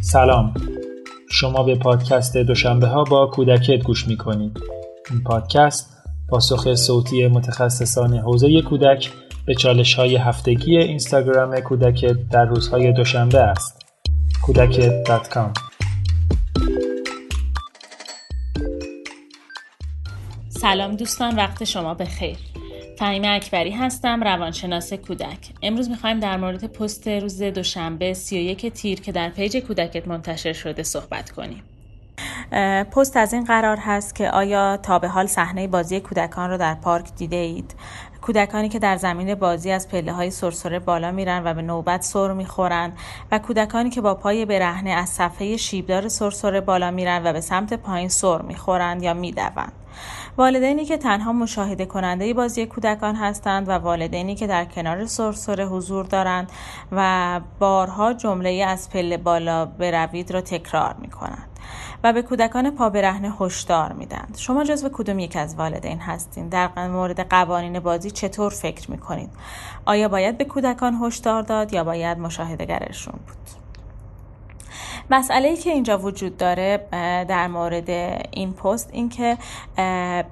سلام. شما به پادکست دوشنبه ها با کودکت گوش می کنید این پادکست پاسخ صوتی متخصصان حوزه کودک به چالش های هفتگی اینستاگرام کودکت در روزهای دوشنبه است. کودکت.com سلام دوستان وقت شما بخیر. فهیمه اکبری هستم روانشناس کودک. امروز می‌خوایم در مورد پست روز دوشنبه 31 تیر که در پیج کودکت منتشر شده صحبت کنیم. پست از این قرار هست که آیا تا به حال صحنه بازی کودکان رو در پارک دیده اید؟ کودکانی که در زمین بازی از پله های سرسره بالا میرن و به نوبت سر می‌خورن و کودکانی که با پای برهنه از صفحه شیبدار سرسره بالا میرن و به سمت پایین سر می‌خورند یا می‌دوند. والدینی که تنها مشاهده کننده بازی کودکان هستند و والدینی که در کنار سرسره حضور دارند و بارها جمله از پله بالا بروید را تکرار می کنند. و به کودکان پا برهنه هشدار میدند شما جزو کدوم یک از والدین هستین؟ در مورد قوانین بازی چطور فکر می‌کنید؟ آیا باید به کودکان هشدار داد یا باید مشاهدهگرشون بود؟ مسئله که اینجا وجود داره در مورد این پست این که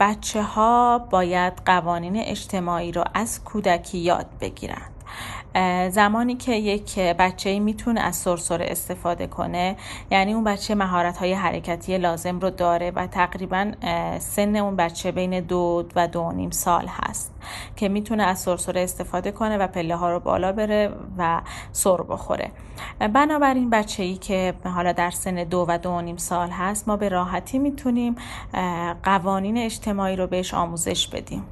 بچه ها باید قوانین اجتماعی رو از کودکی یاد بگیرند زمانی که یک بچه می‌تونه از سرسره استفاده کنه یعنی اون بچه مهارت های حرکتی لازم رو داره و تقریبا سن اون بچه بین دو و دو نیم سال هست که می‌تونه از سرسره استفاده کنه و پله ها رو بالا بره و سر بخوره. بنابراین بچه ای که حالا در سن دو و دو نیم سال هست ما به راحتی می‌تونیم قوانین اجتماعی رو بهش آموزش بدیم.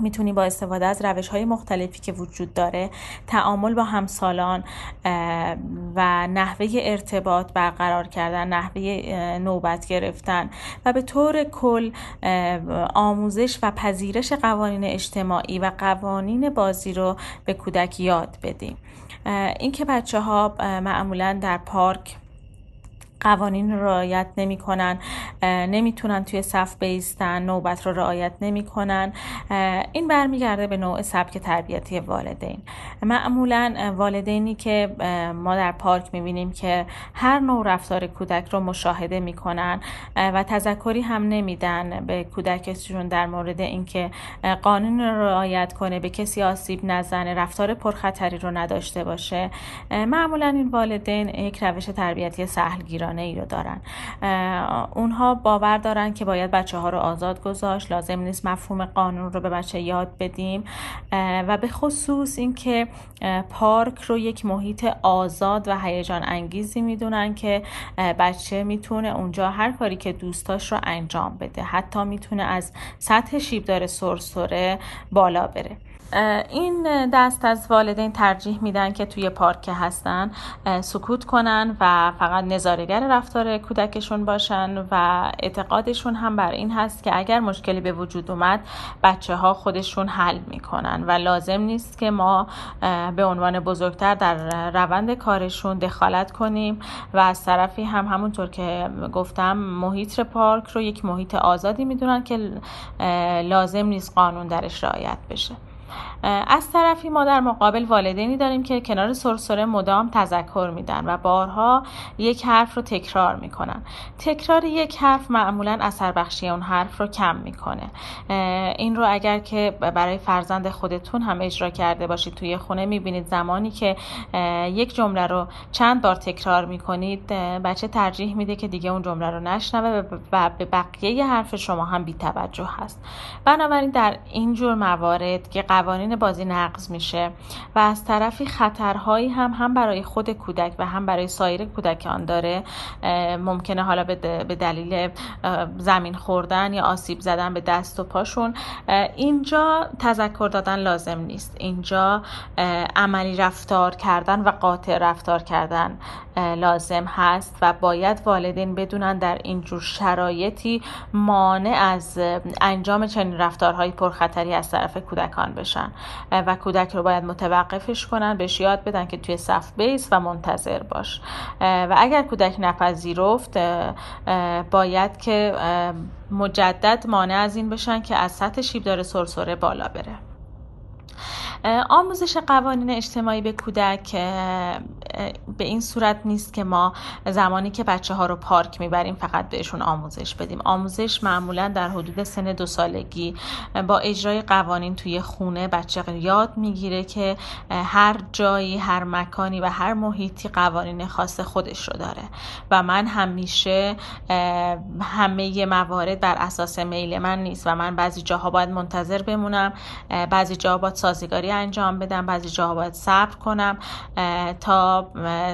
می‌تونی با استفاده از روش های مختلفی که وجود داره تعامل با همسالان و نحوه ارتباط برقرار کردن نحوه نوبت گرفتن و به طور کل آموزش و پذیرش قوانین اجتماعی و قوانین بازی رو به کودک یاد بدیم. اینکه بچه ها معمولا در پارک قوانین رو رعایت نمی‌کنن نمی‌تونن توی صف بیستن نوبت رو رعایت نمی‌کنن. این برمیگرده به نوع سبک تربیتی والدین. معمولا والدینی که ما در پارک می‌بینیم که هر نوع رفتار کودک رو مشاهده می‌کنن و تذکری هم نمیدن به کودکشون در مورد اینکه قانون رو رعایت کنه به کسی آسیب نزنه رفتار پرخطری رو نداشته باشه. معمولا این والدین یک روش تربیتی سهلگیرانه ای رو دارن. اونها باور دارن که باید بچه ها رو آزاد گذاشت. لازم نیست مفهوم قانون رو به بچه یاد بدیم. و به خصوص اینکه پارک رو یک محیط آزاد و هیجان انگیزی می‌دونن که بچه می‌تونه اونجا هر کاری که دوستاش رو انجام بده. حتی می‌تونه از سطح شیبدار سرسره بالا بره. این دست از والدین ترجیح میدن که توی پارک هستن سکوت کنن و فقط نظارگر رفتار کودکشون باشن و اعتقادشون هم بر این هست که اگر مشکلی به وجود اومد بچه ها خودشون حل می‌کنن و لازم نیست که ما به عنوان بزرگتر در روند کارشون دخالت کنیم و از طرفی هم همونطور که گفتم محیط پارک رو یک محیط آزادی می‌دونن که لازم نیست قانون درش رعایت بشه. از طرفی ما در مقابل والدینی داریم که کنار سرسره مدام تذکر میدن و بارها یک حرف رو تکرار می‌کنن. تکرار یک حرف معمولا اثر بخشی اون حرف رو کم می‌کنه. این رو اگر که برای فرزند خودتون هم اجرا کرده باشید توی خونه می‌بینید زمانی که یک جمله رو چند بار تکرار می‌کنید بچه ترجیح میده که دیگه اون جمله رو نشنوه و به بقیه حرف شما هم بی توجه هست. بنابراین در این جور موارد که قوانین بازی نقض میشه و از طرفی خطرهایی هم هم برای خود کودک و هم برای سایر کودکان داره. ممکنه حالا به دلیل زمین خوردن یا آسیب زدن به دست و پاشون. اینجا تذکر دادن لازم نیست. اینجا عملی رفتار کردن و قاطع رفتار کردن لازم هست و باید والدین بدونن در اینجور شرایطی مانع از انجام چنین رفتارهای پرخطری از طرف کودکان بشن و کودک رو باید متوقفش کنن بهش یاد بدن که توی صف بیس و منتظر باش. و اگر کودک نپذیرفت باید که مجدد مانع از این بشن که از سطح شیبدار سرسره بالا بره. آموزش قوانین اجتماعی به کودک به این صورت نیست که ما زمانی که بچه ها رو پارک می‌بریم فقط بهشون آموزش بدیم. آموزش معمولا در حدود سن دو سالگی با اجرای قوانین توی خونه بچه یاد می‌گیره که هر جایی هر مکانی و هر محیطی قوانین خاص خودش رو داره. و من همیشه همه موارد بر اساس میل من نیست و من بعضی جاها باید منتظر بمونم بعضی جاها باید سازگاری انجام بدم بعضی جاها باید صبر کنم تا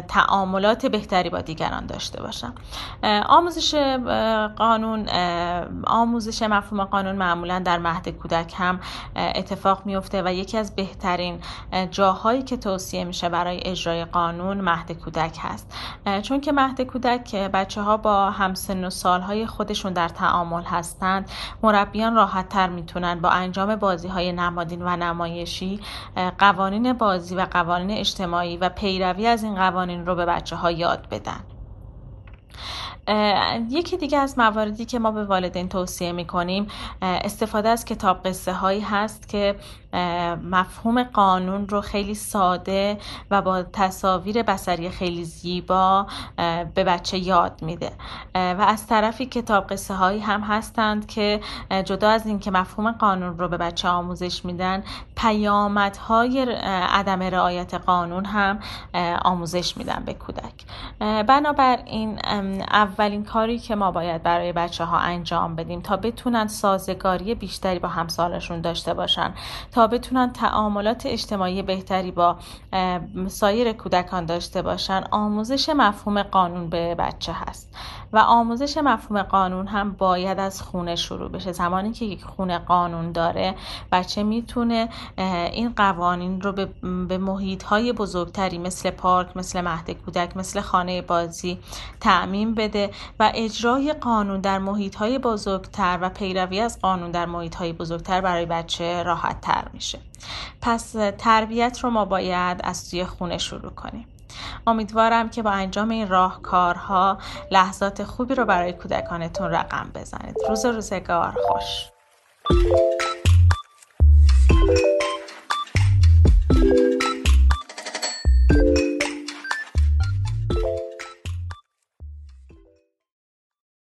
تعاملات بهتری با دیگران داشته باشم. آموزش قانون آموزش مفهوم قانون معمولا در مهد کودک هم اتفاق میفته و یکی از بهترین جاهایی که توصیه میشه برای اجرای قانون مهد کودک هست. چون که مهد کودک بچه ها با همسن و سالهای خودشون در تعامل هستند مربیان راحت تر می‌تونن با انجام بازی های نمادین و نمایشی قوانین بازی و قوانین اجتماعی و پیروی از این قوانین رو به بچه ها یاد بدن. یکی دیگه از مواردی که ما به والدین توصیه می کنیم استفاده از کتاب قصه هایی هست که مفهوم قانون رو خیلی ساده و با تصاویر بسری خیلی زیبا به بچه یاد میده. و از طرفی کتاب قصه هایی هم هستند که جدا از اینکه مفهوم قانون رو به بچه آموزش میدن پیامدهای عدم رعایت قانون هم آموزش میدن به کودک. بنابراین اولین کاری که ما باید برای بچه ها انجام بدیم تا بتونن سازگاری بیشتری با همسالشون داشته باشن تا بتونن تعاملات اجتماعی بهتری با سایر کودکان داشته باشن آموزش مفهوم قانون به بچه هست. و آموزش مفهوم قانون هم باید از خونه شروع بشه. زمانی که یک خونه قانون داره بچه می‌تونه این قوانین رو به محیط های بزرگتری مثل پارک مثل مهد کودک مثل خانه بازی تعمین بده و اجرای قانون در محیط های بزرگتر و پیروی از قانون در محیط های بزرگتر برای بچه راحت تر میشه. پس تربیت رو ما باید از توی خونه شروع کنیم. امیدوارم که با انجام این راهکارها لحظات خوبی رو برای کودکانتون رقم بزنید. روز روزگار خوش.